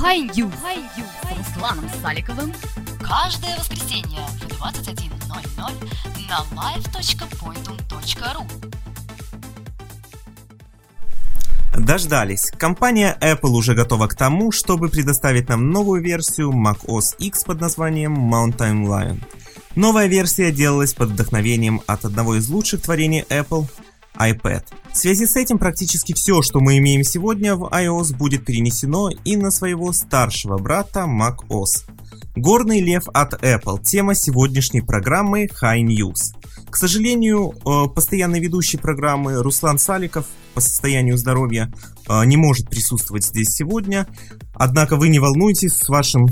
Hi News с Русланом Саликовым каждое воскресенье в 21.00 на live.pointum.ru Дождались. Компания Apple уже готова к тому, чтобы предоставить нам новую версию macOS X под названием Mountain Lion. Новая версия делалась под вдохновением от одного из лучших творений Apple iPad. В связи с этим практически все, что мы имеем сегодня в iOS, будет перенесено и на своего старшего брата macOS. Горный лев от Apple – тема сегодняшней программы High News. К сожалению, э, постоянный ведущий программы Руслан Саликов по состоянию здоровья э, не может присутствовать здесь сегодня. Однако вы не волнуйтесь, с вашим э,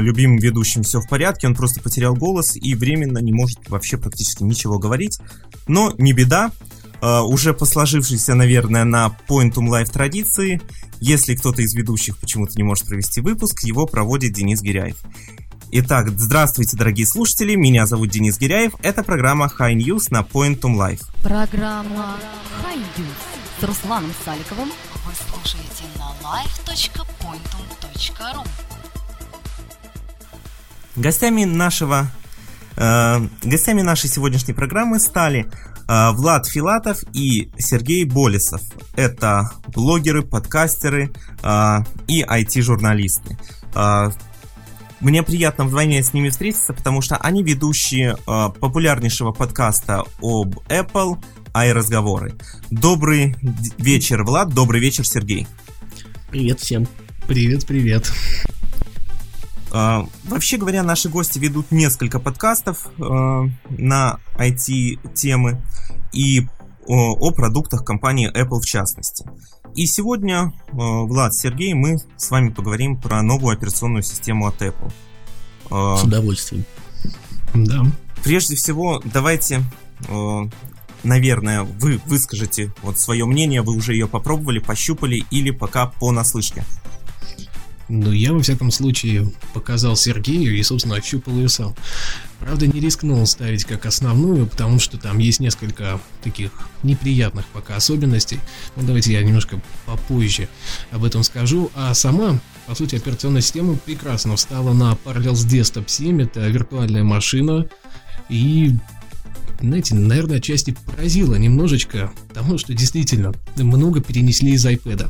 любимым ведущим все в порядке, он просто потерял голос и временно не может вообще практически ничего говорить. Но не беда, уже по сложившейся, наверное, на Pointum Live традиции, если кто-то из ведущих почему-то не может провести выпуск, его проводит Денис Гиряев. Итак, здравствуйте, дорогие слушатели, меня зовут Денис Гиряев, это программа High News на Pointum Life. Программа High News с Русланом Саликовым вы слушаете на live.pointum.ru Гостями нашего э, гостями нашей сегодняшней программы стали э, Влад Филатов и Сергей Болесов. Это блогеры, подкастеры э, и IT-журналисты. Э, мне приятно вдвойне с ними встретиться, потому что они ведущие э, популярнейшего подкаста об Apple «Ай-разговоры». Добрый вечер, Влад, добрый вечер, Сергей. Привет всем. Привет, привет. Uh, вообще говоря, наши гости ведут несколько подкастов uh, на IT-темы и о продуктах компании Apple в частности. И сегодня, э, Влад, Сергей, мы с вами поговорим про новую операционную систему от Apple. Э, с удовольствием. Да. Прежде всего, давайте, э, наверное, вы выскажете вот свое мнение, вы уже ее попробовали, пощупали или пока понаслышке. Ну, я, во всяком случае, показал Сергею и, собственно, ощупал ее сам. Правда, не рискнул ставить как основную, потому что там есть несколько таких неприятных пока особенностей. Ну, давайте я немножко попозже об этом скажу. А сама, по сути, операционная система прекрасно встала на Parallels Desktop 7. Это виртуальная машина. И знаете, наверное, отчасти поразило немножечко тому, что действительно много перенесли из iPad.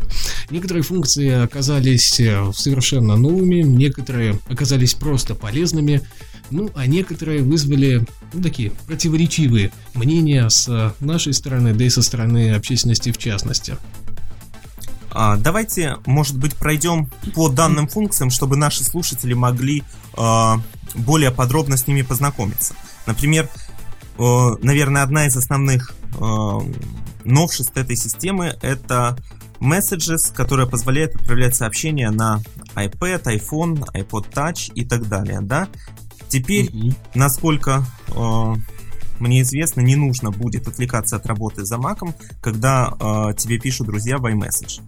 Некоторые функции оказались э, совершенно новыми, некоторые оказались просто полезными, ну, а некоторые вызвали ну, такие противоречивые мнения с нашей стороны, да и со стороны общественности в частности. А, давайте, может быть, пройдем по данным функциям, чтобы наши слушатели могли э, более подробно с ними познакомиться. Например, наверное, одна из основных новшеств этой системы это Messages, которая позволяет отправлять сообщения на iPad, iPhone, iPod Touch и так далее, да? Теперь, mm-hmm. насколько э, мне известно, не нужно будет отвлекаться от работы за Mac, когда э, тебе пишут друзья в iMessage.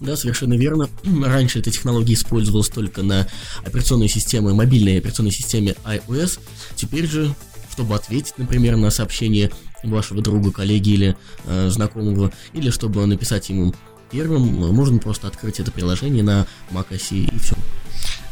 Да, совершенно верно. Раньше эта технология использовалась только на операционной системе, мобильной операционной системе iOS. Теперь же чтобы ответить, например, на сообщение вашего друга, коллеги или э, знакомого, или чтобы написать ему первым, можно просто открыть это приложение на macOS и все.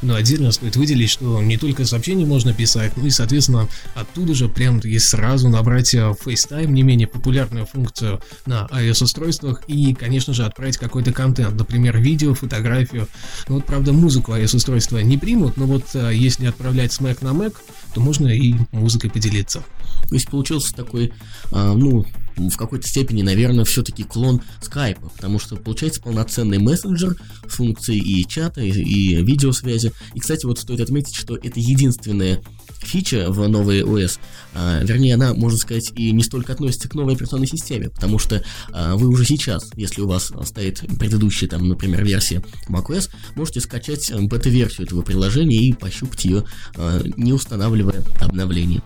Но отдельно стоит выделить, что не только сообщения можно писать, но и, соответственно, оттуда же прям таки сразу набрать э, FaceTime, не менее популярную функцию на iOS-устройствах, и, конечно же, отправить какой-то контент, например, видео, фотографию. Ну вот, правда, музыку iOS-устройства не примут, но вот э, если отправлять с Mac на Mac, то можно и музыкой поделиться. То есть получился такой, а, ну, в какой-то степени, наверное, все-таки клон скайпа, потому что получается полноценный мессенджер с функцией и чата, и, и видеосвязи. И, кстати, вот стоит отметить, что это единственная фича в новой OS, а, вернее, она, можно сказать, и не столько относится к новой операционной системе, потому что а, вы уже сейчас, если у вас стоит предыдущая, там, например, версия macOS, можете скачать бета-версию этого приложения и пощупать ее, а, не устанавливая обновление.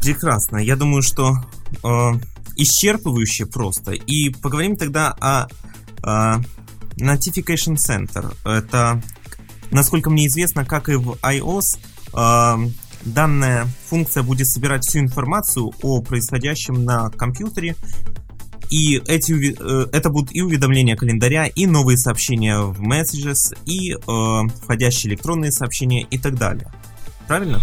Прекрасно. Я думаю, что э, исчерпывающе просто. И поговорим тогда о э, Notification Center. Это, насколько мне известно, как и в iOS, э, данная функция будет собирать всю информацию о происходящем на компьютере И эти, э, это будут и уведомления календаря, и новые сообщения в Messages, и э, входящие электронные сообщения и так далее. Правильно?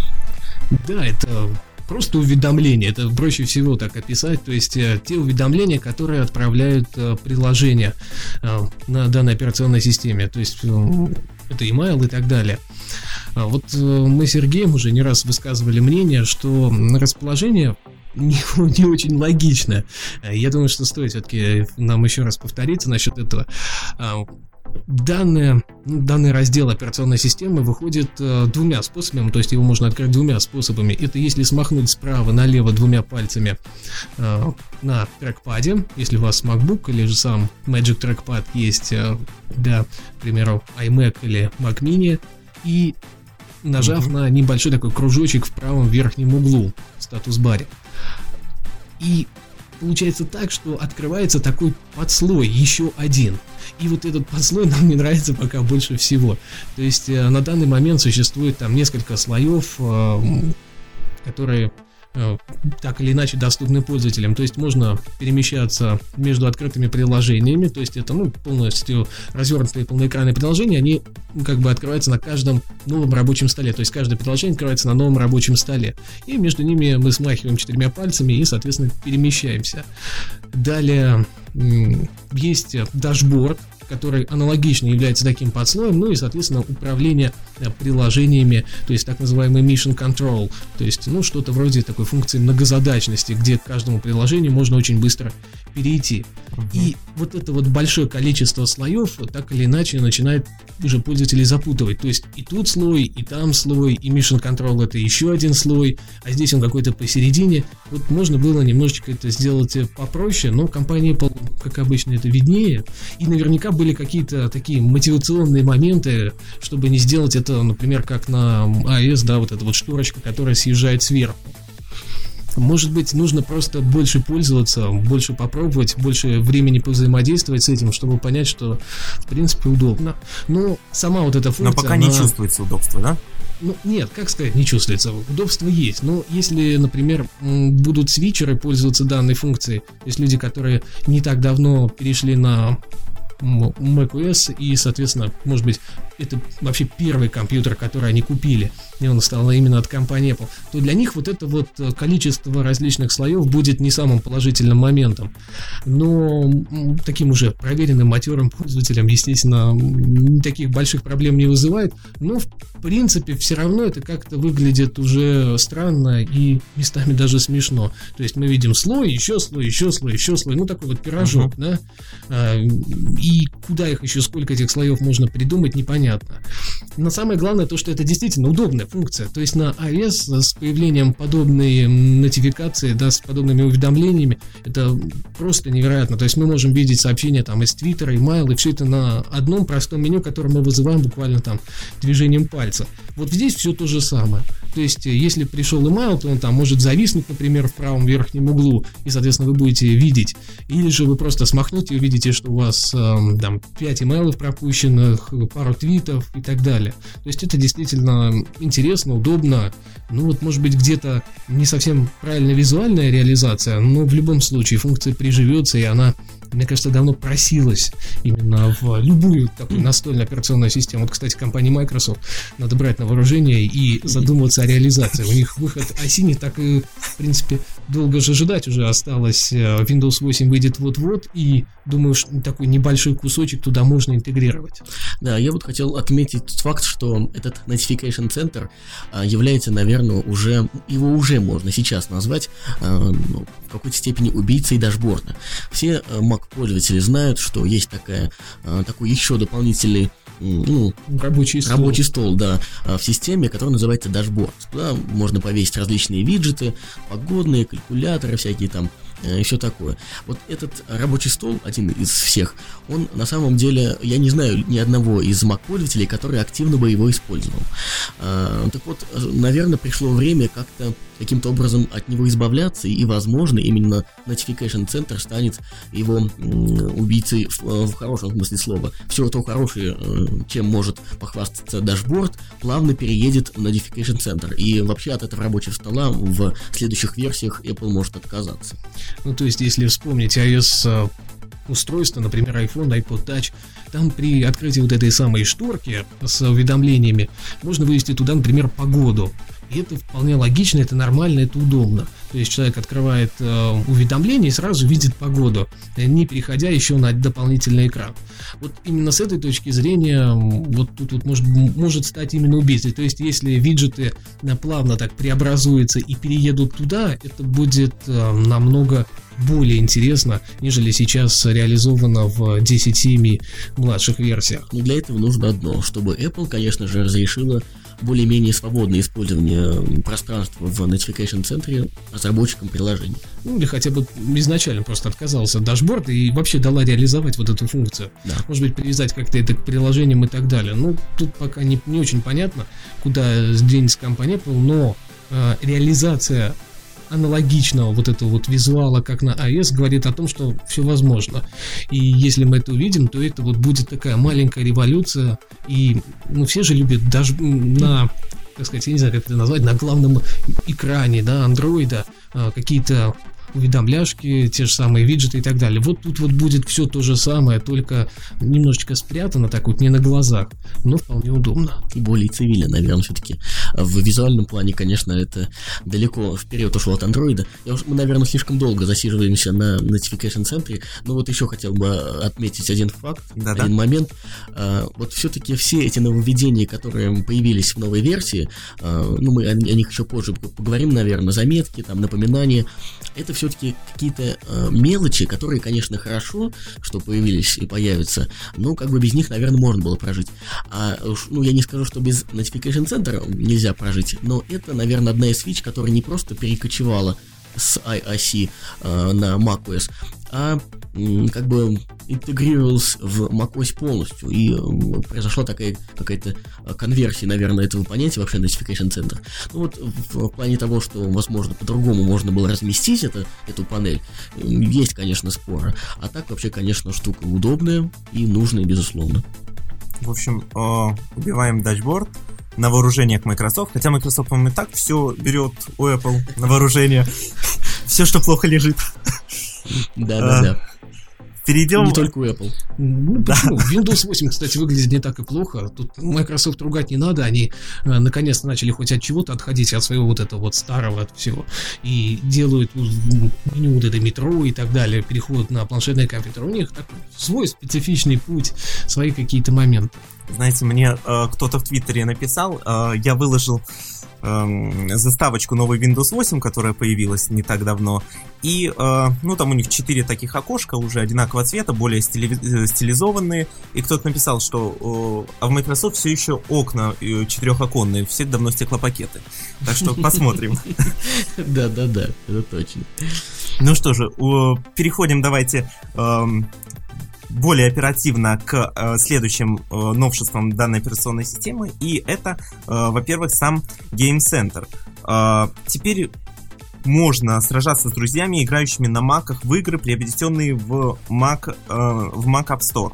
Да, это просто уведомления. Это проще всего так описать. То есть э, те уведомления, которые отправляют э, приложения э, на данной операционной системе. То есть это email и так далее. А вот мы с Сергеем уже не раз высказывали мнение, что расположение не, не очень логично. Я думаю, что стоит все-таки нам еще раз повториться насчет этого. Данное, ну, данный раздел операционной системы выходит э, двумя способами, то есть его можно открыть двумя способами. Это если смахнуть справа налево двумя пальцами э, на трекпаде, если у вас MacBook или же сам Magic Trackpad есть э, для, к примеру, iMac или Mac Mini, и нажав mm-hmm. на небольшой такой кружочек в правом верхнем углу в статус-баре. И получается так, что открывается такой подслой, еще один. И вот этот подслой нам не нравится пока больше всего. То есть э, на данный момент существует там несколько слоев, э, которые так или иначе доступны пользователям. То есть можно перемещаться между открытыми приложениями, то есть это ну, полностью развернутые полноэкранные приложения, они как бы открываются на каждом новом рабочем столе. То есть каждое приложение открывается на новом рабочем столе. И между ними мы смахиваем четырьмя пальцами и, соответственно, перемещаемся. Далее есть дашборд, который аналогично является таким подслоем, ну и, соответственно, управление э, приложениями, то есть так называемый mission control, то есть, ну, что-то вроде такой функции многозадачности, где к каждому приложению можно очень быстро перейти. И вот это вот большое количество слоев так или иначе начинает уже пользователей запутывать. То есть и тут слой, и там слой, и mission control это еще один слой, а здесь он какой-то посередине. Вот можно было немножечко это сделать э, попроще, но компания Apple, как обычно, это виднее. И наверняка были какие-то такие мотивационные моменты, чтобы не сделать это, например, как на iOS, да, вот эта вот шторочка, которая съезжает сверху. Может быть, нужно просто больше пользоваться, больше попробовать, больше времени повзаимодействовать с этим, чтобы понять, что в принципе удобно. Но сама вот эта функция... Но пока она... не чувствуется удобство, да? Ну, нет, как сказать, не чувствуется. Удобство есть. Но если, например, будут свитчеры пользоваться данной функцией, то есть люди, которые не так давно перешли на macOS, и, соответственно, может быть, это вообще первый компьютер, который они купили, и он стал именно от компании Apple, то для них вот это вот количество различных слоев будет не самым положительным моментом. Но таким уже проверенным матерым пользователям, естественно, таких больших проблем не вызывает. Но, в принципе, все равно это как-то выглядит уже странно и местами даже смешно. То есть мы видим слой, еще слой, еще слой, еще слой. Ну, такой вот пирожок, uh-huh. да? А, и куда их еще, сколько этих слоев можно придумать, непонятно понятно. Но самое главное то, что это действительно удобная функция. То есть на iOS с появлением подобной нотификации, да, с подобными уведомлениями, это просто невероятно. То есть мы можем видеть сообщения там из Твиттера, имейл, и все это на одном простом меню, которое мы вызываем буквально там движением пальца. Вот здесь все то же самое. То есть, если пришел email, то он там может зависнуть, например, в правом верхнем углу, и, соответственно, вы будете видеть. Или же вы просто смахнете и увидите, что у вас э, там 5 имейлов пропущенных, пару твитов и так далее. То есть, это действительно интересно, удобно. Ну, вот, может быть, где-то не совсем правильная визуальная реализация, но в любом случае функция приживется, и она мне кажется, давно просилась именно в любую такую настольную операционную систему. Вот, кстати, компании Microsoft надо брать на вооружение и задумываться о реализации. У них выход оси не так и, в принципе, долго же ждать уже осталось. Э, Windows 8 выйдет вот-вот, и думаю, что такой небольшой кусочек туда можно интегрировать. Да, я вот хотел отметить тот факт, что этот Notification Center а, является, наверное, уже, его уже можно сейчас назвать а, ну, в какой-то степени убийцей дашборда. Все э, Mac-пользователи знают, что есть такая, такой еще дополнительный ну, рабочий стол. рабочий стол, да, в системе, который называется дашборд. Туда можно повесить различные виджеты, погодные, калькуляторы, всякие там и все такое. Вот этот рабочий стол, один из всех, он на самом деле, я не знаю ни одного из Mac-пользователей, который активно бы его использовал. А, так вот, наверное, пришло время как-то каким-то образом от него избавляться, и, возможно, именно Notification Center станет его убийцей в, в хорошем смысле слова. Все то хорошее, э, чем может похвастаться дашборд, плавно переедет в Notification Center. И вообще от этого рабочего стола в следующих версиях Apple может отказаться. Ну, то есть, если вспомнить iOS устройства, например, iPhone, iPod Touch, там при открытии вот этой самой шторки с уведомлениями можно вывести туда, например, погоду. И это вполне логично, это нормально, это удобно. То есть человек открывает э, уведомление и сразу видит погоду, не переходя еще на дополнительный экран. Вот именно с этой точки зрения вот тут вот может, может стать именно убийцей. То есть если виджеты плавно так преобразуются и переедут туда, это будет э, намного более интересно, нежели сейчас реализовано в 10.7 младших версиях. Но для этого нужно одно, чтобы Apple, конечно же, разрешила более-менее свободное использование пространства в Notification центре разработчикам приложений. Ну, или хотя бы изначально просто отказался от дашборда и вообще дала реализовать вот эту функцию. Да. Может быть, привязать как-то это к приложениям и так далее. Ну, тут пока не, не очень понятно, куда сдвинется компания Apple, но э, реализация аналогичного вот этого вот визуала, как на iOS, говорит о том, что все возможно. И если мы это увидим, то это вот будет такая маленькая революция. И ну, все же любят даже на так сказать, я не знаю, как это назвать, на главном экране, да, андроида, а, какие-то уведомляшки, те же самые виджеты и так далее. Вот тут вот будет все то же самое, только немножечко спрятано так вот не на глазах, но вполне удобно. И более цивильно, наверное, все-таки. В визуальном плане, конечно, это далеко вперед ушло от андроида. Мы, наверное, слишком долго засиживаемся на Notification центре, но вот еще хотел бы отметить один факт, Да-да. один момент. А, вот все-таки все эти нововведения, которые появились в новой версии, а, ну, мы о них еще позже поговорим, наверное, заметки, там, напоминания, это все-таки какие-то э, мелочи, которые, конечно, хорошо, что появились и появятся, но как бы без них, наверное, можно было прожить. А, ну, я не скажу, что без Notification Center нельзя прожить, но это, наверное, одна из фич, которая не просто перекочевала с IOC э, на macOS, а как бы интегрировался в macOS полностью, и произошла такая какая-то конверсия, наверное, этого понятия вообще Notification Center. Ну вот в плане того, что, возможно, по-другому можно было разместить это, эту панель, есть, конечно, споры. А так вообще, конечно, штука удобная и нужная, безусловно. В общем, э, убиваем дашборд, на вооружение к Microsoft, хотя Microsoft, по-моему, и так все берет у Apple на вооружение. Все, что плохо лежит. Да, да, да. Перейдем... Не только у Apple. Ну, да. Windows 8, кстати, выглядит не так и плохо. Тут Microsoft ругать не надо. Они э, наконец-то начали хоть от чего-то отходить от своего вот этого вот старого от всего. И делают меню вот это метро и так далее, переход на планшетный компьютер. У них такой свой специфичный путь, свои какие-то моменты. Знаете, мне э, кто-то в Твиттере написал, э, я выложил э, заставочку новой Windows 8, которая появилась не так давно. И, э, ну, там у них четыре таких окошка уже одинакового цвета, более стили, э, стилизованные. И кто-то написал, что э, а в Microsoft все еще окна э, четырехоконные, все давно стеклопакеты. Так что посмотрим. Да-да-да, это точно. Ну что же, переходим давайте эм, более оперативно к э, следующим э, новшествам данной операционной системы. И это, э, во-первых, сам Game Center. Э, теперь можно сражаться с друзьями, играющими на маках в игры, приобретенные в Mac, э, в Mac App Store.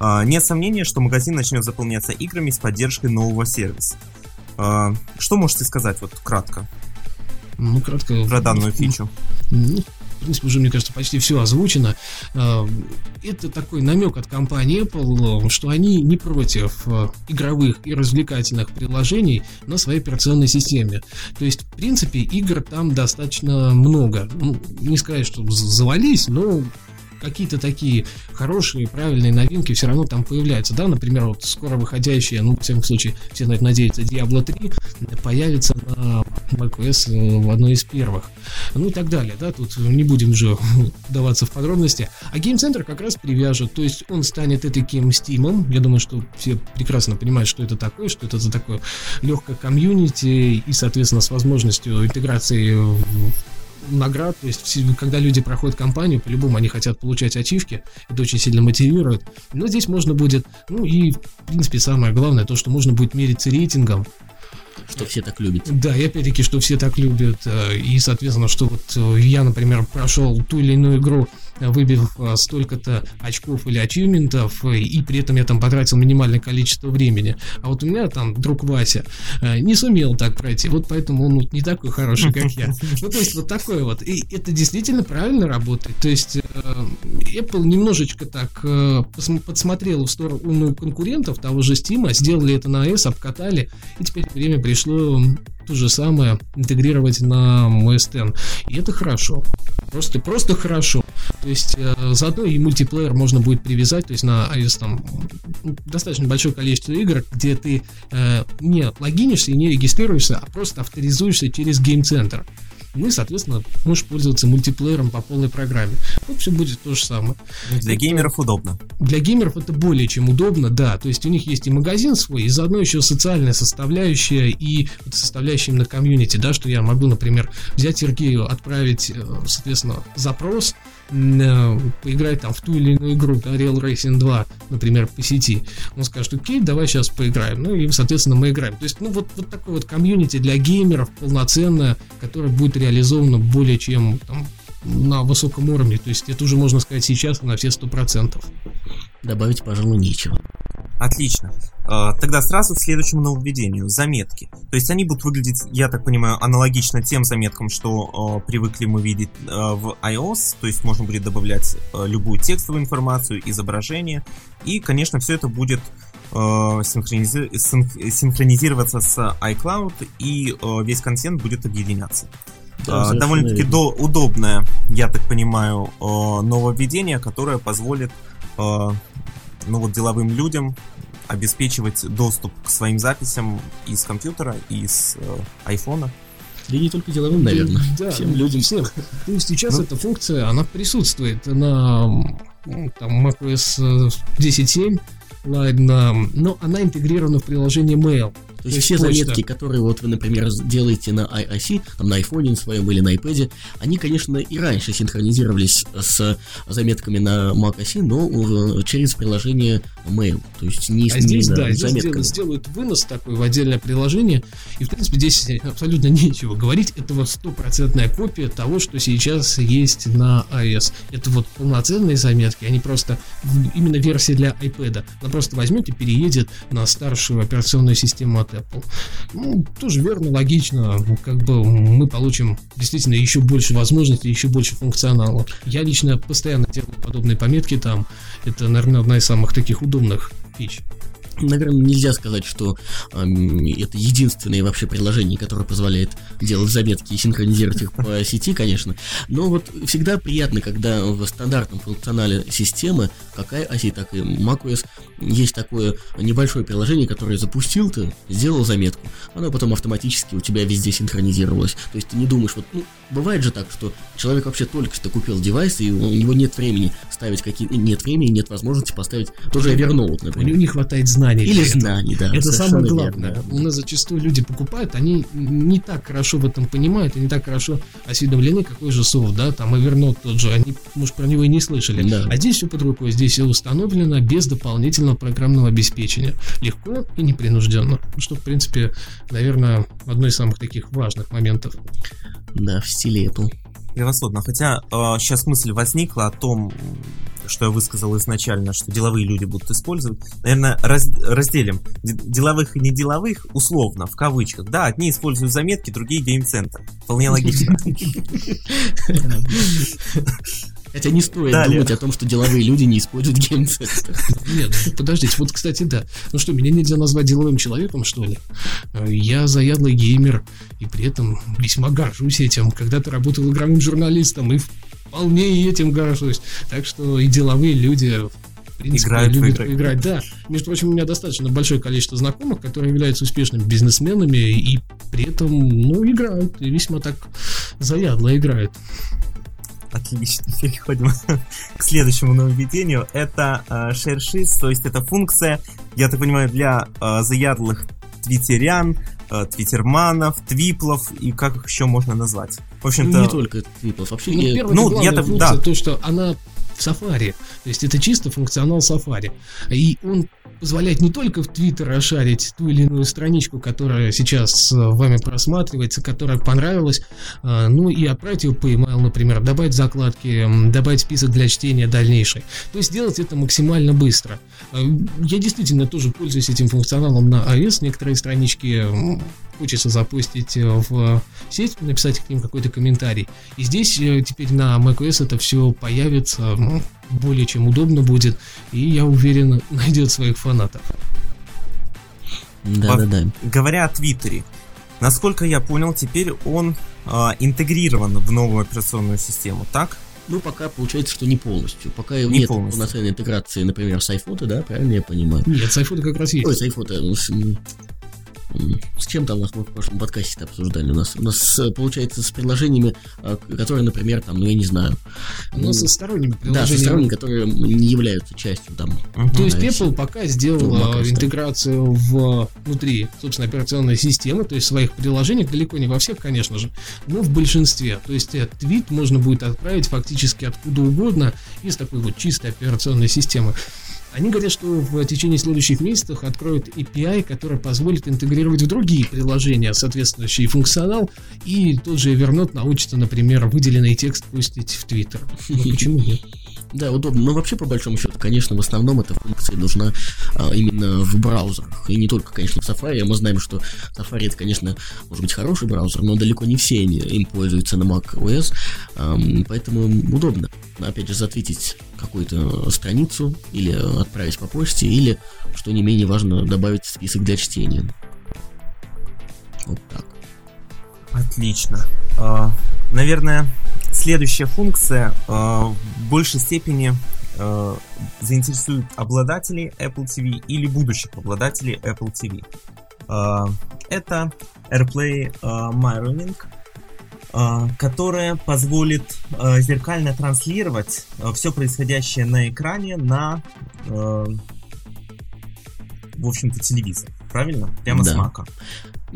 Э, нет сомнения, что магазин начнет заполняться играми с поддержкой нового сервиса. Э, что можете сказать вот кратко? Ну, кратко. Про данную фичу. Ну, в принципе, уже, мне кажется, почти все озвучено. А, это такой намек от компании Apple, что они не против а, игровых и развлекательных приложений на своей операционной системе. То есть, в принципе, игр там достаточно много. Ну, не сказать, что завались, но какие-то такие хорошие, правильные новинки все равно там появляются, да, например, вот скоро выходящая, ну, в всяком случае, все на это надеются, Diablo 3 появится на macOS э, в одной из первых, ну и так далее, да, тут не будем уже даваться в подробности, а Game Center как раз привяжет, то есть он станет таким Steam, я думаю, что все прекрасно понимают, что это такое, что это за такое легкое комьюнити и, соответственно, с возможностью интеграции в наград, то есть когда люди проходят кампанию, по-любому они хотят получать ачивки, это очень сильно мотивирует, но здесь можно будет, ну и, в принципе, самое главное, то, что можно будет мериться рейтингом, что все так любят. Да, и опять-таки, что все так любят. Э, и, соответственно, что вот э, я, например, прошел ту или иную игру выбив а, столько-то очков или ачивментов, и при этом я там потратил минимальное количество времени. А вот у меня там друг Вася не сумел так пройти, вот поэтому он не такой хороший, как я. Ну, то есть вот такое вот. И это действительно правильно работает. То есть Apple немножечко так подсмотрел в сторону конкурентов того же Steam, сделали это на S, обкатали, и теперь время пришло то же самое интегрировать на X. И это хорошо. Просто, просто хорошо. То есть э, заодно и мультиплеер можно будет привязать, то есть на iOS там достаточно большое количество игр, где ты э, не логинишься и не регистрируешься, а просто авторизуешься через Game И, соответственно, можешь пользоваться мультиплеером по полной программе. Вот все будет то же самое. Для геймеров удобно. Для геймеров это более чем удобно, да. То есть у них есть и магазин свой, и заодно еще социальная составляющая и составляющая именно комьюнити, да, что я могу, например, взять Сергею, отправить, э, соответственно, запрос, поиграть там в ту или иную игру, да, Real Racing 2, например, по сети, он скажет, окей, давай сейчас поиграем. Ну и, соответственно, мы играем. То есть, ну вот, вот такой вот комьюнити для геймеров полноценное, которое будет реализовано более чем там, на высоком уровне. То есть это уже можно сказать сейчас на все сто процентов. Добавить, пожалуй, нечего. Отлично. А, тогда сразу к следующему нововведению. Заметки. То есть они будут выглядеть, я так понимаю, аналогично тем заметкам, что э, привыкли мы видеть э, в iOS. То есть можно будет добавлять э, любую текстовую информацию, изображение. И, конечно, все это будет синхронизи... синхронизироваться с iCloud, и весь контент будет объединяться. Да, довольно-таки до, удобное, я так понимаю, нововведение, которое позволит ну вот деловым людям обеспечивать доступ к своим записям из компьютера, из э, айфона. Да и не только деловым, наверное. Да, всем людям. Всем. Есть сейчас ну, эта функция, она присутствует на там, macOS 10.7, Line, но она интегрирована в приложение Mail. То есть все почта. заметки, которые вот вы, например, делаете на iOS, там на iPhone своем или на iPad, они, конечно, и раньше синхронизировались с заметками на macOS, но через приложение Mail. То есть не а здесь, да, здесь заметками. сделают вынос такой в отдельное приложение, и, в принципе, здесь абсолютно нечего говорить. Это вот стопроцентная копия того, что сейчас есть на iOS. Это вот полноценные заметки, они просто именно версия для iPad. Она просто возьмет и переедет на старшую операционную систему от Apple. Ну, тоже верно, логично. Как бы мы получим действительно еще больше возможностей, еще больше функционала. Я лично постоянно делаю подобные пометки там. Это, наверное, одна из самых таких удобных фич наверное, нельзя сказать, что э, это единственное вообще приложение, которое позволяет делать заметки и синхронизировать их по сети, конечно. Но вот всегда приятно, когда в стандартном функционале системы, как iOS, так и macOS, есть такое небольшое приложение, которое запустил ты, сделал заметку, оно потом автоматически у тебя везде синхронизировалось. То есть ты не думаешь, вот, ну, бывает же так, что человек вообще только что купил девайс, и у него нет времени ставить какие нет времени, нет возможности поставить тоже Evernote, например. У него не хватает знаний. Или знаний, да. Это самое главное. Верно. У нас зачастую люди покупают, они не так хорошо в этом понимают, и не так хорошо осведомлены, какой же софт, да, там Evernote тот же, они, может, про него и не слышали. Да. А здесь все под рукой, здесь все установлено без дополнительного программного обеспечения. Легко и непринужденно. Что, в принципе, наверное, одно из самых таких важных моментов. Да, в стиле Apple. Превосходно. Хотя э, сейчас мысль возникла о том, что я высказал изначально, что деловые люди будут использовать. Наверное, раз, разделим деловых и неделовых условно, в кавычках. Да, одни используют заметки, другие гейм-центр. Вполне логично. Хотя не стоит Далее. думать о том, что деловые люди не используют геймцентр. Нет, подождите, вот, кстати, да. Ну что, меня нельзя назвать деловым человеком, что ли? Я заядлый геймер, и при этом весьма горжусь этим. Когда-то работал игровым журналистом, и вполне этим горжусь. Так что и деловые люди в принципе, играют любят играть. Да. Между прочим, у меня достаточно большое количество знакомых, которые являются успешными бизнесменами и при этом, ну, играют. И весьма так заядло играют. Отлично, переходим к следующему нововведению. Это э, ShareSheets, то есть это функция, я так понимаю, для э, заядлых твиттерян, э, твиттерманов, твиплов и как их еще можно назвать. В общем-то... Ну, не только твиплов, вообще... Ну, первое, ну я так, да. то, что она в Safari. То есть это чисто функционал Safari. И он позволяет не только в Твиттер расшарить ту или иную страничку, которая сейчас э, вами просматривается, которая понравилась, э, ну и отправить ее по email, например, добавить закладки, добавить список для чтения дальнейший. То есть сделать это максимально быстро. Э, я действительно тоже пользуюсь этим функционалом на iOS. Некоторые странички хочется запустить в сеть, написать к ним какой-то комментарий. И здесь теперь на macOS это все появится ну, более чем удобно будет, и я уверен, найдет своих фанатов. Да, да, да. Говоря о Твиттере, насколько я понял, теперь он э, интегрирован в новую операционную систему, так? Ну, пока получается, что не полностью. Пока не нет полностью. полноценной интеграции, например, с iPhone, да, правильно я понимаю? Нет, с iPhone как раз есть. Ой, с iPhone, с чем там у нас мы в прошлом подкасте обсуждали? У нас, у нас получается с приложениями, а, которые, например, там, ну я не знаю. У нас со сторонними приложениями. Да, со сторонними, которые не являются частью там. Uh-huh. То есть Apple пока сделал ну, интеграцию в, внутри, собственно, операционной системы, то есть своих приложений, далеко не во всех, конечно же, но в большинстве. То есть этот твит можно будет отправить фактически откуда угодно из такой вот чистой операционной системы. Они говорят, что в течение следующих месяцев откроют API, который позволит интегрировать в другие приложения соответствующий функционал, и тот же Evernote научится, например, выделенный текст пустить в Twitter. Ну, почему нет? Да, удобно. Но вообще, по большому счету, конечно, в основном эта функция нужна а, именно в браузерах. И не только, конечно, в Safari. Мы знаем, что Safari это, конечно, может быть хороший браузер, но далеко не все им пользуются на Mac OS. А, поэтому удобно. Опять же, затвитить какую-то страницу или отправить по почте, или, что не менее важно, добавить список для чтения. Вот так. Отлично. А, наверное, следующая функция э, в большей степени э, заинтересует обладателей Apple TV или будущих обладателей Apple TV. Э, это AirPlay э, Mirroring, э, которая позволит э, зеркально транслировать э, все происходящее на экране на, э, в общем-то, телевизор. Правильно? Прямо да. с мака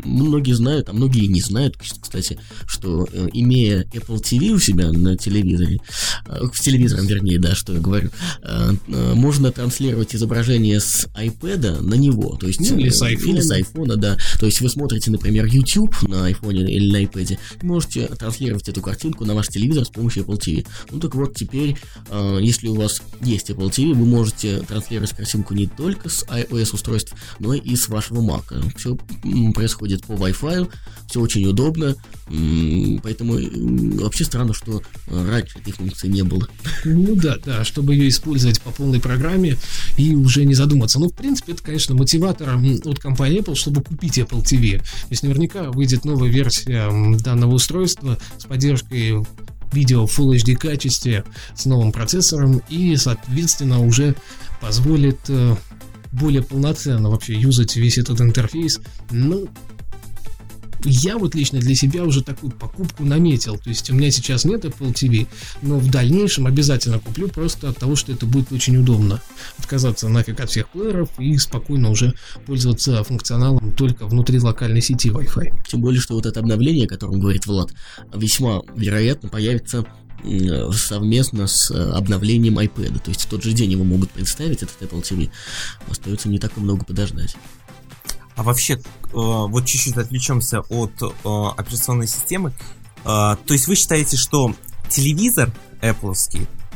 многие знают, а многие не знают, кстати, что э, имея Apple TV у себя на телевизоре, э, в телевизором, вернее, да, что я говорю, э, можно транслировать изображение с iPad на него, то есть ну, или с iPhone, или с iPhone, да, то есть вы смотрите, например, YouTube на iPhone или на iPad, можете транслировать эту картинку на ваш телевизор с помощью Apple TV. Ну так вот, теперь, если у вас есть Apple TV, вы можете транслировать картинку не только с iOS устройств, но и с вашего Mac. Все происходит происходит по Wi-Fi, все очень удобно, поэтому вообще странно, что раньше этой функции не было. Ну да, да, чтобы ее использовать по полной программе и уже не задуматься. Ну, в принципе, это, конечно, мотиватор от компании Apple, чтобы купить Apple TV. То есть наверняка выйдет новая версия данного устройства с поддержкой видео в Full HD качестве с новым процессором и, соответственно, уже позволит э, более полноценно вообще юзать весь этот интерфейс. Ну, я вот лично для себя уже такую покупку наметил. То есть у меня сейчас нет Apple TV, но в дальнейшем обязательно куплю просто от того, что это будет очень удобно. Отказаться нафиг от всех плееров и спокойно уже пользоваться функционалом только внутри локальной сети Wi-Fi. Тем более, что вот это обновление, о котором говорит Влад, весьма вероятно появится совместно с э, обновлением iPad. То есть в тот же день его могут представить, этот Apple TV. Остается не так и много подождать. А вообще, э, вот чуть-чуть отвлечемся от э, операционной системы. Э, то есть вы считаете, что телевизор Apple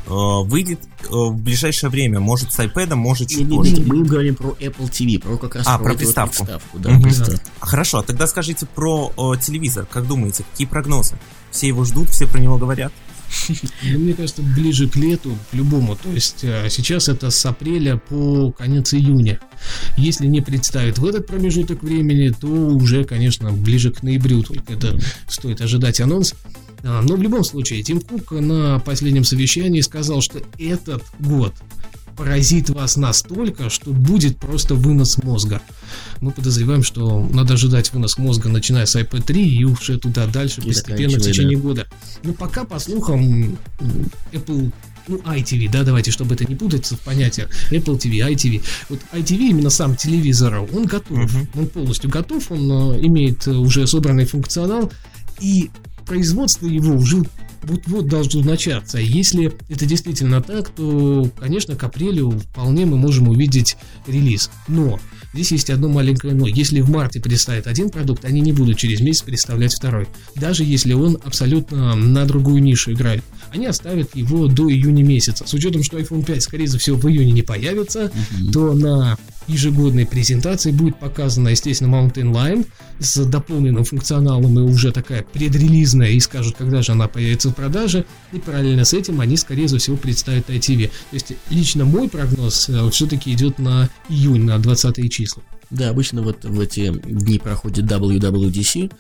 выйдет в ближайшее время, может с iPad, может чуть не, позже. Мы говорим про Apple TV, про как раз а, про, про приставку. приставку да, угу. приставку. Хорошо, а тогда скажите про о, телевизор. Как думаете, какие прогнозы? Все его ждут, все про него говорят? Ну, мне кажется, ближе к лету, любому. То есть а, сейчас это с апреля по конец июня. Если не представит в этот промежуток времени, то уже, конечно, ближе к ноябрю только это стоит ожидать анонс. А, но в любом случае, Тим Кук на последнем совещании сказал, что этот год поразит вас настолько, что будет просто вынос мозга. Мы подозреваем, что надо ожидать вынос мозга, начиная с iPad 3 и уже туда дальше, и постепенно в течение да. года. Но пока, по слухам, Apple ну, iTV, да, давайте, чтобы это не путаться в понятиях, Apple TV, iTV. Вот iTV, именно сам телевизор, он готов, uh-huh. он полностью готов, он э, имеет уже собранный функционал, и производство его уже вот-вот должно начаться. Если это действительно так, то, конечно, к апрелю вполне мы можем увидеть релиз. Но Здесь есть одно маленькое но. Если в марте представят один продукт, они не будут через месяц представлять второй. Даже если он абсолютно на другую нишу играет. Они оставят его до июня месяца. С учетом, что iPhone 5, скорее всего, в июне не появится, uh-huh. то на ежегодной презентации будет показана, естественно, Mountain Lion с дополненным функционалом и уже такая предрелизная, и скажут, когда же она появится в продаже, и параллельно с этим они, скорее всего, представят ITV. То есть, лично мой прогноз э, все-таки идет на июнь, на 20 числа. Да, обычно вот в эти дни проходит WWDC.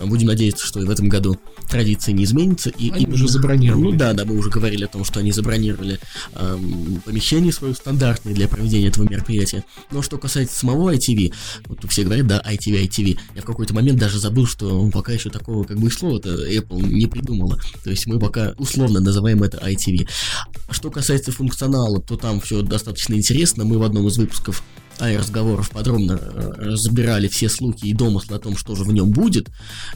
Будем надеяться, что и в этом году традиция не изменится. И они уже забронировали. Ну да, да, мы уже говорили о том, что они забронировали эм, помещение свое стандартное для проведения этого мероприятия. Но что касается самого ITV, вот все говорят, да, ITV, ITV. Я в какой-то момент даже забыл, что пока еще такого как бы слова-то Apple не придумала. То есть мы пока условно называем это ITV. Что касается функционала, то там все достаточно интересно. Мы в одном из выпусков разговоров подробно э, разбирали все слухи и домыслы о том, что же в нем будет.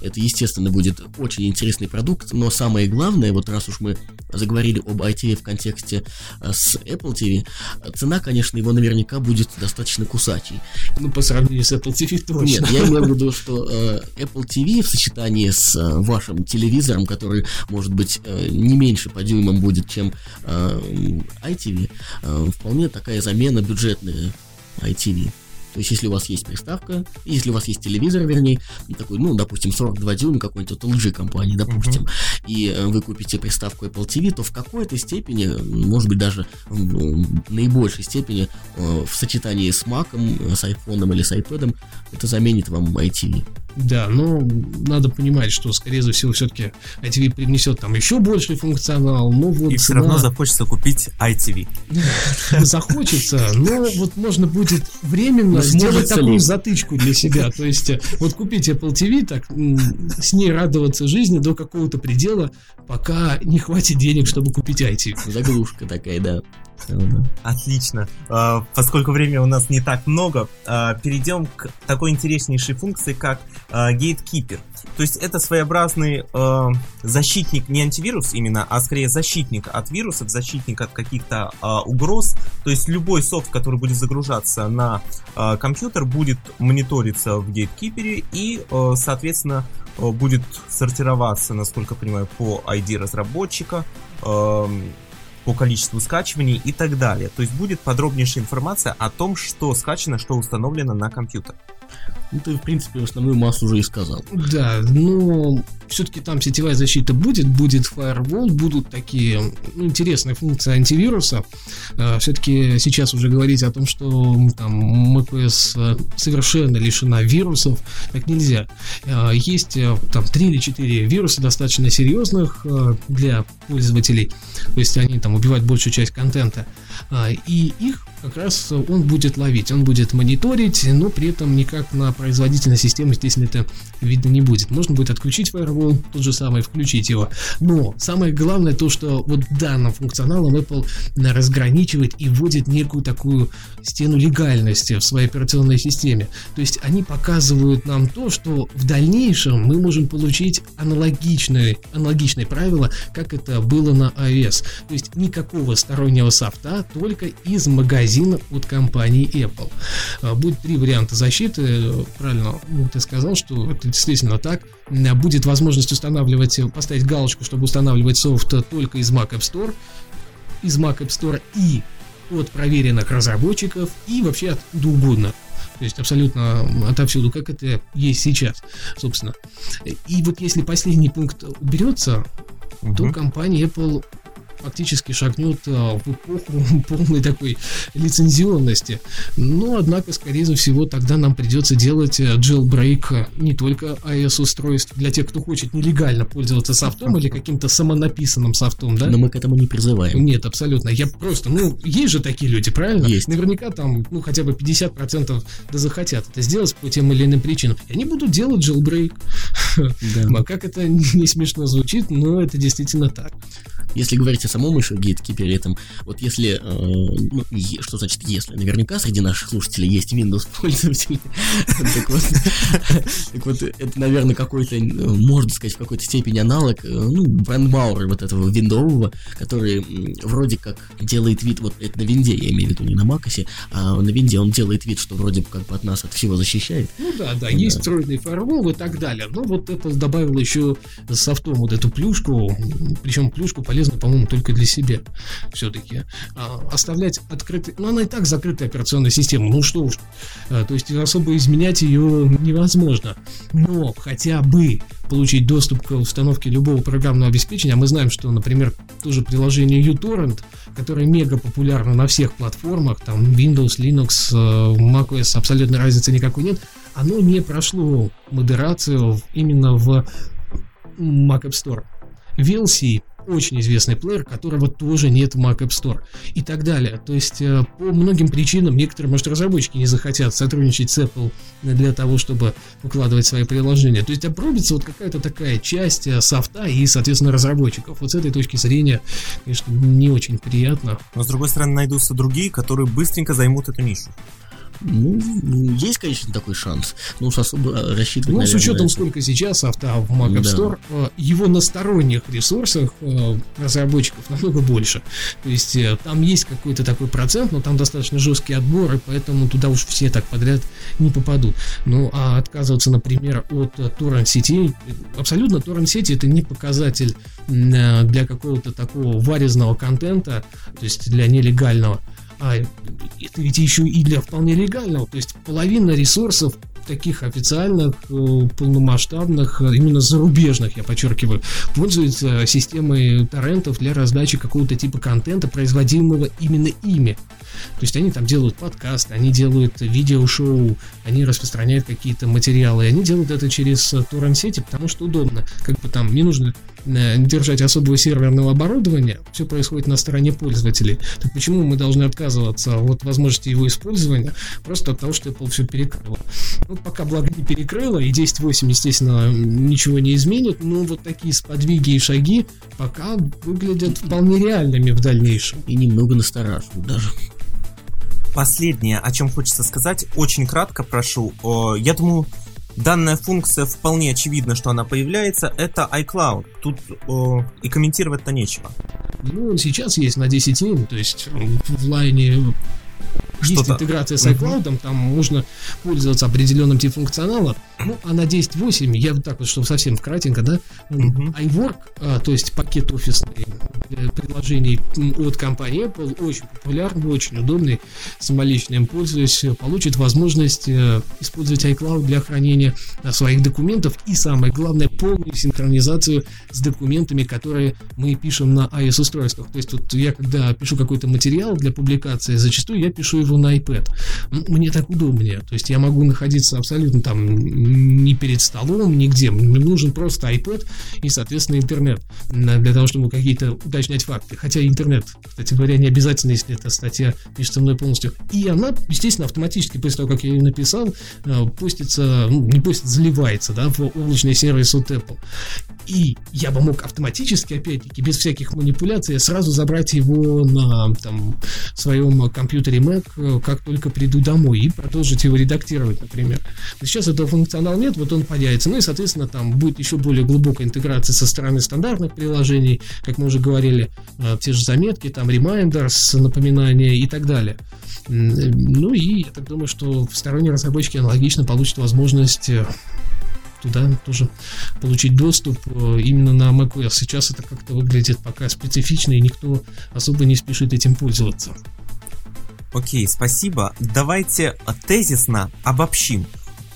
Это, естественно, будет очень интересный продукт, но самое главное, вот раз уж мы заговорили об ITV в контексте э, с Apple TV, цена, конечно, его наверняка будет достаточно кусачей. Ну, по сравнению с Apple TV точно. Нет, я имею в виду, что э, Apple TV в сочетании с вашим телевизором, который, может быть, не меньше по дюймам будет, чем iTV, вполне такая замена бюджетная ITV. То есть, если у вас есть приставка, если у вас есть телевизор, вернее, такой, ну, допустим, 42 дюйма какой-нибудь от LG компании, допустим, uh-huh. и э, вы купите приставку Apple TV, то в какой-то степени, может быть, даже в наибольшей степени э, в сочетании с Mac, с iPhone или с iPad, это заменит вам ITV. Да, но надо понимать, что, скорее всего, все-таки ITV принесет там еще больший функционал. Но вот И все равно захочется купить ITV. Захочется, но вот можно будет временно сделать такую затычку для себя. То есть, э, вот купить Apple TV, так с ней радоваться жизни до какого-то предела, пока не хватит денег, чтобы купить ITV. Заглушка такая, да. Отлично. А, поскольку времени у нас не так много, а, перейдем к такой интереснейшей функции, как а, Gatekeeper. То есть это своеобразный защитник, не антивирус именно, а скорее защитник от вирусов, защитник от каких-то угроз. То есть любой софт, который будет загружаться на компьютер, будет мониториться в Gatekeeper и, соответственно, будет сортироваться, насколько я понимаю, по ID разработчика, по количеству скачиваний и так далее. То есть будет подробнейшая информация о том, что скачано, что установлено на компьютер. Ну, ты, в принципе, основную массу уже и сказал. Да, но все-таки там сетевая защита будет, будет firewall, будут такие ну, интересные функции антивируса. А, все-таки сейчас уже говорить о том, что там macOS э, совершенно лишена вирусов, так нельзя. А, есть э, там 3 или 4 вируса достаточно серьезных э, для пользователей, то есть они там убивают большую часть контента, и их как раз он будет ловить, он будет мониторить, но при этом никак на производительность системы, естественно, это видно не будет. Можно будет отключить firewall, тот же самый, включить его. Но самое главное то, что вот данным функционалом Apple разграничивает и вводит некую такую стену легальности в своей операционной системе. То есть они показывают нам то, что в дальнейшем мы можем получить аналогичные, аналогичные правила, как это было на iOS. То есть никакого стороннего софта, только из магазина от компании Apple. А, будет три варианта защиты правильно ну, ты сказал, что это действительно так. Будет возможность устанавливать, поставить галочку, чтобы устанавливать софт только из Mac App Store, из Mac App Store и от проверенных разработчиков, и вообще откуда угодно. То есть абсолютно отовсюду, как это есть сейчас, собственно. И вот если последний пункт уберется, угу. то компания Apple фактически шагнет а, в эпоху полной такой лицензионности. Но, однако, скорее всего, тогда нам придется делать э, jailbreak э, не только iOS-устройств для тех, кто хочет нелегально пользоваться софтом или каким-то самонаписанным софтом, да? Но мы к этому не призываем. Нет, абсолютно. Я просто, ну, есть же такие люди, правильно? Есть. Наверняка там, ну, хотя бы 50% да захотят это сделать по тем или иным причинам. И они будут делать jailbreak. Да. Как это не смешно звучит, но это действительно так. Если говорить о самом еще гейткипере этом. Вот если, э, ну, е- что значит если? Наверняка среди наших слушателей есть Windows пользователи. Так вот, так вот, это, наверное, какой-то, э, можно сказать, в какой-то степени аналог, э, ну, брендбауэра вот этого виндового, который вроде как делает вид, вот это на винде, я имею в виду, не на макосе, а на винде он делает вид, что вроде как бы от нас от всего защищает. Ну да, да, есть встроенный фаервол и так далее. Но вот это добавило еще софтом вот эту плюшку, причем плюшку полезно, по-моему, только для себя все-таки. А, оставлять открытый, ну она и так закрытая операционная система, ну что уж, А, то есть особо изменять ее невозможно. Но хотя бы получить доступ к установке любого программного обеспечения, а мы знаем, что, например, тоже приложение uTorrent, которое мега популярно на всех платформах, там Windows, Linux, э, macOS, абсолютно разницы никакой нет, оно не прошло модерацию именно в Mac App Store. VLC очень известный плеер, которого тоже нет в Mac App Store и так далее. То есть э, по многим причинам некоторые, может, разработчики не захотят сотрудничать с Apple для того, чтобы выкладывать свои приложения. То есть обрубится вот какая-то такая часть э, софта и, соответственно, разработчиков. Вот с этой точки зрения, конечно, не очень приятно. Но с другой стороны найдутся другие, которые быстренько займут эту нишу. Ну, есть, конечно, такой шанс, но уж особо э, рассчитывать, Ну, с учетом, это- сколько сейчас софта в Mac App Да. Store, э, его на сторонних ресурсах э, разработчиков намного больше. То есть там есть какой-то такой процент, но там достаточно жесткий отбор, и поэтому туда уж все так подряд не попадут. Ну, а отказываться, например, от торрент-сетей, абсолютно торрент-сети это не показатель для какого-то такого варезного контента, то есть для нелегального. А это ведь еще и для вполне легального. То есть половина ресурсов таких официальных, э, полномасштабных, э, именно зарубежных, я подчеркиваю, пользуются системой торрентов для раздачи какого-то типа контента, производимого именно ими. То есть они там делают подкасты, они делают видеошоу, они распространяют какие-то материалы, и они делают это через э, торрент-сети, потому что удобно. Как бы там не нужно э, держать особого серверного оборудования, все происходит на стороне пользователей. Так почему мы должны отказываться от возможности его использования просто от того, что Apple все перекрыло? Ну, пока благо не перекрыло, и 10.8, естественно, ничего не изменит, но вот такие сподвиги и шаги пока выглядят вполне реальными в дальнейшем. И немного настораживают даже. Последнее, о чем хочется сказать, очень кратко прошу. О, Я думаю, данная функция вполне очевидно, что она появляется. Это iCloud. Тут о, и комментировать-то нечего. Ну, сейчас есть на 10.7, то есть в лайне есть Что-то- интеграция с iCloud, там можно пользоваться определенным типом функционала. Ну, а на 10.8, я вот так вот, чтобы совсем кратенько, да, Мгм. iWork, а, то есть пакет офисный для приложений от компании Apple, очень популярный, очень удобный, самолично им пользуюсь, э, получит возможность э, использовать iCloud для хранения э, своих документов и, самое главное, полную синхронизацию с документами, которые мы пишем на iOS-устройствах. То есть вот я, когда пишу какой-то материал для публикации, зачастую я пишу его на iPad. Мне так удобнее. То есть я могу находиться абсолютно там не перед столом, нигде. Мне нужен просто iPad и, соответственно, интернет для того, чтобы какие-то уточнять факты. Хотя интернет, кстати говоря, не обязательно, если эта статья пишется мной полностью. И она, естественно, автоматически после того, как я ее написал, э, постится, ну, не постится, заливается, да, в облачный сервис от Apple. И я бы мог автоматически, опять-таки, без всяких манипуляций, сразу забрать его на там, своем компьютере Э, как только приду домой, и продолжить его редактировать, например. Но сейчас этого функционала нет, вот он появится. Ну и, соответственно, там будет еще более глубокая интеграция со стороны стандартных приложений, как мы уже говорили, э, те же заметки, там, reminders, напоминания и так далее. Э, Ну и я так думаю, что сторонние разработчики аналогично получат возможность э, туда тоже получить доступ именно на macOS. Сейчас это как-то выглядит пока специфично, и никто особо не спешит этим пользоваться. Окей, спасибо. Давайте тезисно обобщим.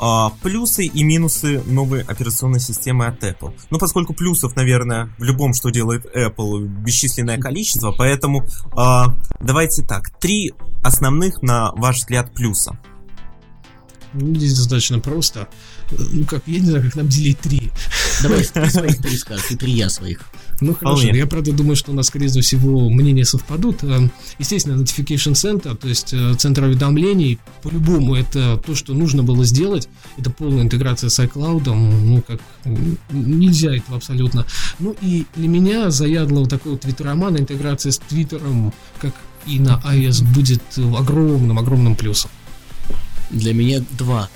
а, плюсы и минусы новой операционной системы от Apple. Ну, поскольку плюсов, наверное, в любом, что делает Apple, бесчисленное количество, поэтому а, давайте так. Три основных, на ваш взгляд, плюса. Ну, Здесь достаточно просто. Э, Ну как, я не знаю, как нам делить три. Давай ты своих три скажешь, и три я своих. Ну хорошо, Вполне. я правда думаю, что у нас, скорее всего, мнения совпадут. Э, Естественно, Notification Center, то есть э, центр уведомлений, по-любому это то, что нужно было сделать. Это полная интеграция с iCloud, ну как нельзя этого абсолютно. Ну и для меня заядло такой вот твиттероман, интеграция с Твиттером, как и на iOS, будет э, огромным-огромным плюсом. Для меня два.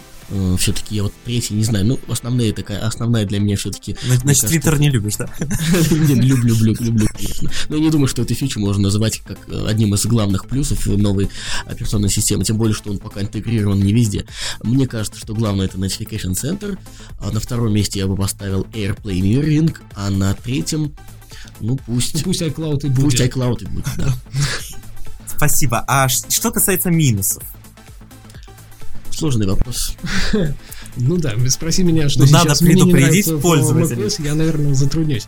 Все-таки я вот третий не знаю. Ну, основная такая, основная для меня все-таки. Значит, Твиттер не любишь, да? Люблю, люблю, люблю, конечно. Но я не думаю, что эту фичу можно называть как э, одним из главных плюсов новой операционной системы, тем более, что он пока интегрирован не везде. Мне кажется, что главное это Notification Center, а на втором месте я бы поставил AirPlay Mirroring, а на третьем, ну Ну, пусть, пусть iCloud и будет. пусть iCloud и будет, да. Спасибо. А что касается минусов? Сложный вопрос. Ну да, спроси меня, что Ну, сейчас надо мне не предупредить нравится в пользователей. macOS, я, наверное, затруднюсь.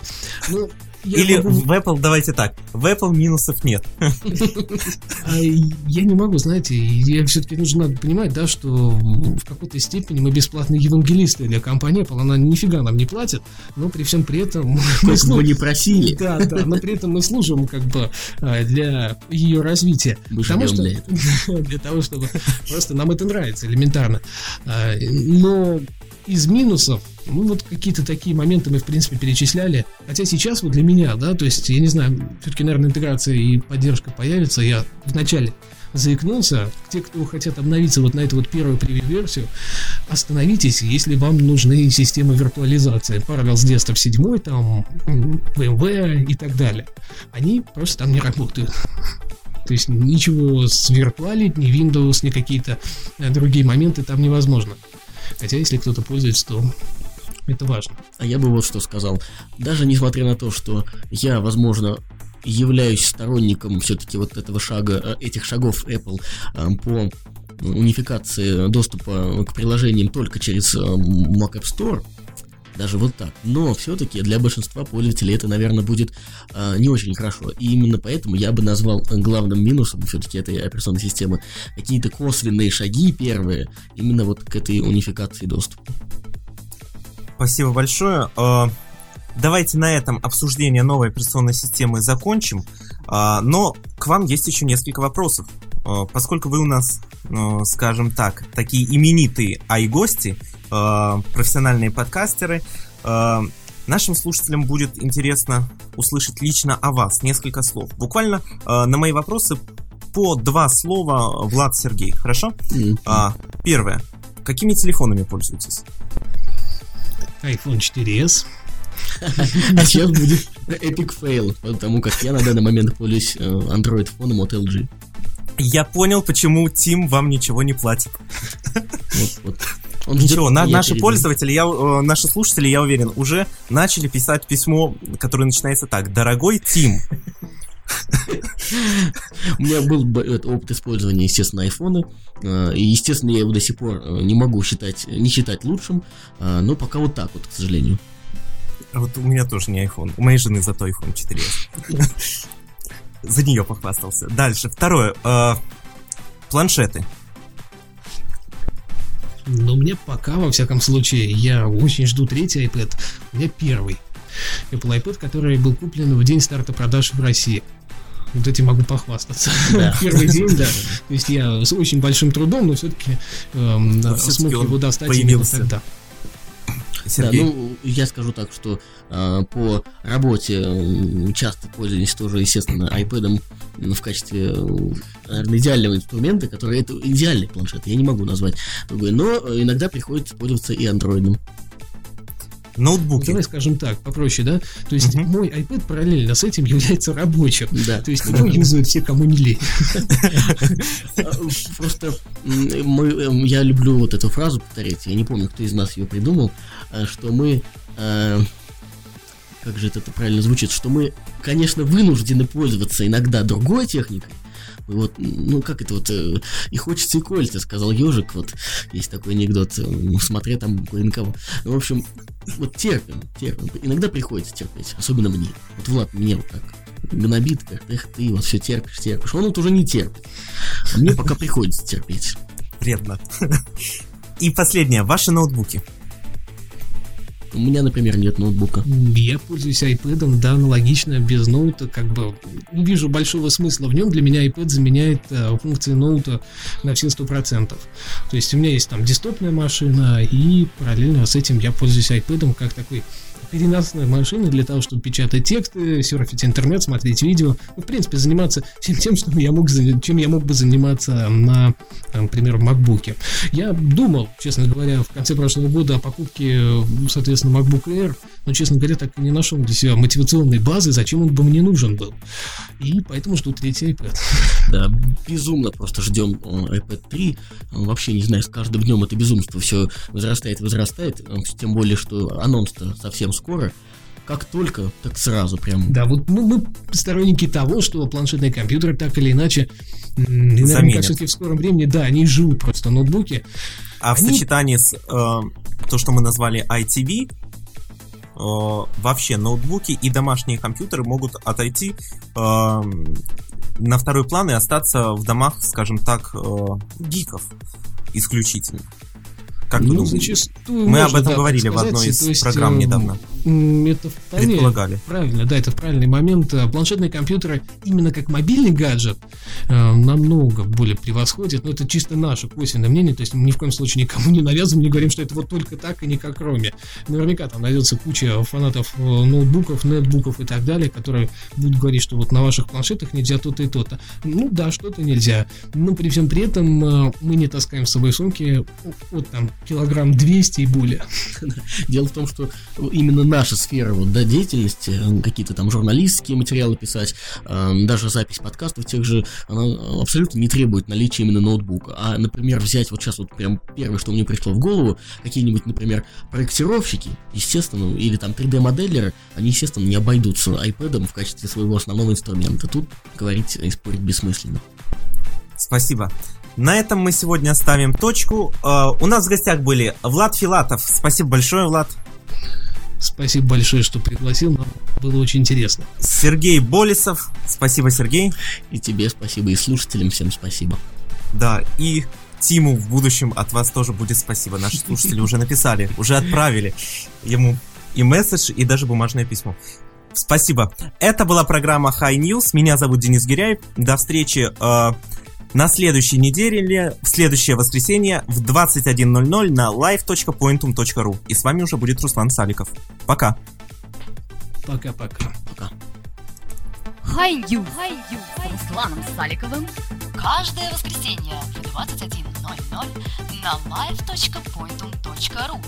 Ну, я Или могу- в Apple, давайте так, в Apple минусов нет. А я не могу, знаете, я все-таки нужно надо понимать, да, что в какой-то степени мы бесплатные евангелисты для компании Apple, она нифига нам не платит, но при всем при этом мы бы не просили, да, да, но при этом мы служим как бы а, для ее развития. мы Потому что для того, чтобы просто нам это нравится элементарно. А, Но из минусов, ну вот какие-то такие моменты мы в принципе перечисляли. Хотя сейчас вот для меня, да, то есть я не знаю, все-таки, наверное, интеграция и поддержка появится. Я вначале заикнулся. Те, кто хотят обновиться вот на эту вот первую превью-версию, остановитесь, если вам нужны системы виртуализации. Parallels Desktop 7, там, VMware и так далее. Они просто там не работают. То есть ничего свиртуалить, ни Windows, ни какие-то э, другие моменты там невозможно. Хотя если кто-то пользуется, то это важно. А я бы вот что сказал. Даже несмотря на то, что я, возможно, являюсь сторонником все-таки вот этого шага, э, этих шагов Apple э, по унификации доступа к приложениям только через э, Mac App Store, даже вот так. Но все-таки для большинства пользователей это, наверное, будет э, не очень хорошо. И именно поэтому я бы назвал главным минусом все-таки этой операционной системы какие-то косвенные шаги первые именно вот к этой унификации доступа. Спасибо большое. Э, Давайте на этом обсуждение новой операционной системы закончим. А, Но к вам есть еще несколько вопросов. Поскольку вы у нас, скажем так, такие именитые ай-гости, э, профессиональные подкастеры, э, нашим слушателям будет интересно услышать лично о вас несколько слов. Буквально э, на мои вопросы по два слова Влад Сергей, хорошо? А, Первое. Какими телефонами пользуетесь? iPhone 4s. А сейчас будет epic fail, потому как я на данный момент пользуюсь э, Android-фоном от LG. Я понял, почему Тим вам ничего не платит. Вот, вот. Он Ничего, на- наши пользователи, я, э, наши слушатели, я уверен, уже начали писать письмо, которое начинается так. Дорогой Тим. У меня был опыт использования, естественно, айфона. э, И, естественно, я его до сих пор э, не могу считать, не считать лучшим. Но пока вот так вот, к сожалению. вот у меня тоже не iPhone, у моей жены зато iPhone 4s. За нее похвастался. Дальше, второе. э, Планшеты. Но мне пока, во всяком случае, я очень жду третий iPad. У меня первый. Apple iPad, который был куплен в день старта продаж в России. Вот этим могу похвастаться. Да. Первый день, да. То есть я с очень большим трудом, но все-таки всё-таки смог его достать именно появился. тогда. Сергей. Да, ну, я скажу так, что э, по работе часто пользуюсь тоже, естественно, iPad в качестве, э, наверное, идеального инструмента, который это идеальный планшет, я не могу назвать другой, но э, иногда приходится пользоваться и андроидом. Ноутбуки. Давай скажем так, попроще, да? То есть Мгм. мой iPad параллельно с этим является рабочим. Да. То есть его юзают все, кому не лень. Просто мы, эм, я люблю вот эту фразу повторять, я не помню, кто из нас ее придумал, а, что мы, э, как же это правильно звучит, что мы, конечно, вынуждены пользоваться иногда другой техникой, вот, ну, как это вот, э, и хочется и колется, сказал ежик, вот, есть такой анекдот, э, смотря там на кого. Ну, в общем, вот терпим, терпим. Иногда приходится терпеть, особенно мне. Вот Влад мне вот так гнобит, как эх, ты вот все терпишь, терпишь. Он вот уже не терпит. А мне пока приходится терпеть. Вредно. И последнее. Ваши ноутбуки. У меня, например, нет ноутбука. Я пользуюсь iPad, да, аналогично, без ноута, как бы не вижу большого смысла в нем. Для меня iPad заменяет э, функции ноута на все сто процентов. То есть у меня есть там десктопная машина, и параллельно с этим я пользуюсь iPad как такой переносной машины для того, чтобы печатать тексты, серфить интернет, смотреть видео. Ну, в принципе, заниматься всем тем, что я мог, чем я мог бы заниматься на, например, в MacBook. Я думал, честно говоря, в конце прошлого года о покупке, соответственно, MacBook Air, но, честно говоря, так и не нашел для себя мотивационной базы, зачем он бы мне нужен был. И поэтому жду третий iPad. Да, безумно просто ждем iPad 3. Вообще, не знаю, с каждым днем это безумство все возрастает, возрастает. Тем более, что анонс-то совсем скоро как только, так сразу прям. Да, вот ну, мы сторонники того, что планшетные компьютеры так или иначе, наверняка все-таки в скором времени, да, они живут просто ноутбуки. А они... в сочетании с э, то, что мы назвали ITV, э, вообще ноутбуки и домашние компьютеры могут отойти э, на второй план и остаться в домах, скажем так, э, гиков исключительно. Как ну, зачастую Мы об этом да, говорили в одной из есть, программ э, недавно. Это вполне Предполагали. правильно, да, это правильный момент. Э, планшетные компьютеры именно как мобильный гаджет э, намного более превосходят, но это чисто наше косвенное мнение, то есть мы ни в коем случае никому не навязываем, не говорим, что это вот только так и никак кроме. Наверняка там найдется куча фанатов ноутбуков, нетбуков и так далее, которые будут говорить, что вот на ваших планшетах нельзя то-то и то-то. Ну да, что-то нельзя. Но при всем при этом мы не таскаем с собой сумки от там килограмм 200 и более. Дело в том, что именно наша сфера вот, да, деятельности, какие-то там журналистские материалы писать, э, даже запись подкастов тех же, она абсолютно не требует наличия именно ноутбука. А, например, взять вот сейчас вот прям первое, что мне пришло в голову, какие-нибудь, например, проектировщики, естественно, или там 3D-моделеры, они, естественно, не обойдутся iPad в качестве своего основного инструмента. Тут говорить и спорить бессмысленно. Спасибо. На этом мы сегодня ставим точку. Uh, у нас в гостях были Влад Филатов. Спасибо большое, Влад. Спасибо большое, что пригласил. Нам было очень интересно. Сергей Болесов. Спасибо, Сергей. И тебе спасибо, и слушателям всем спасибо. Да, и Тиму в будущем от вас тоже будет спасибо. Наши слушатели уже написали, уже отправили ему и месседж, и даже бумажное письмо. Спасибо. Это была программа High News. Меня зовут Денис Гиряев. До встречи. На следующей неделе, в следующее воскресенье в 21.00 на live.pointum.ru. И с вами уже будет Руслан Саликов. Пока. Пока-пока. Пока. Хай Ю с Русланом Саликовым каждое воскресенье в 21.00 на live.pointum.ru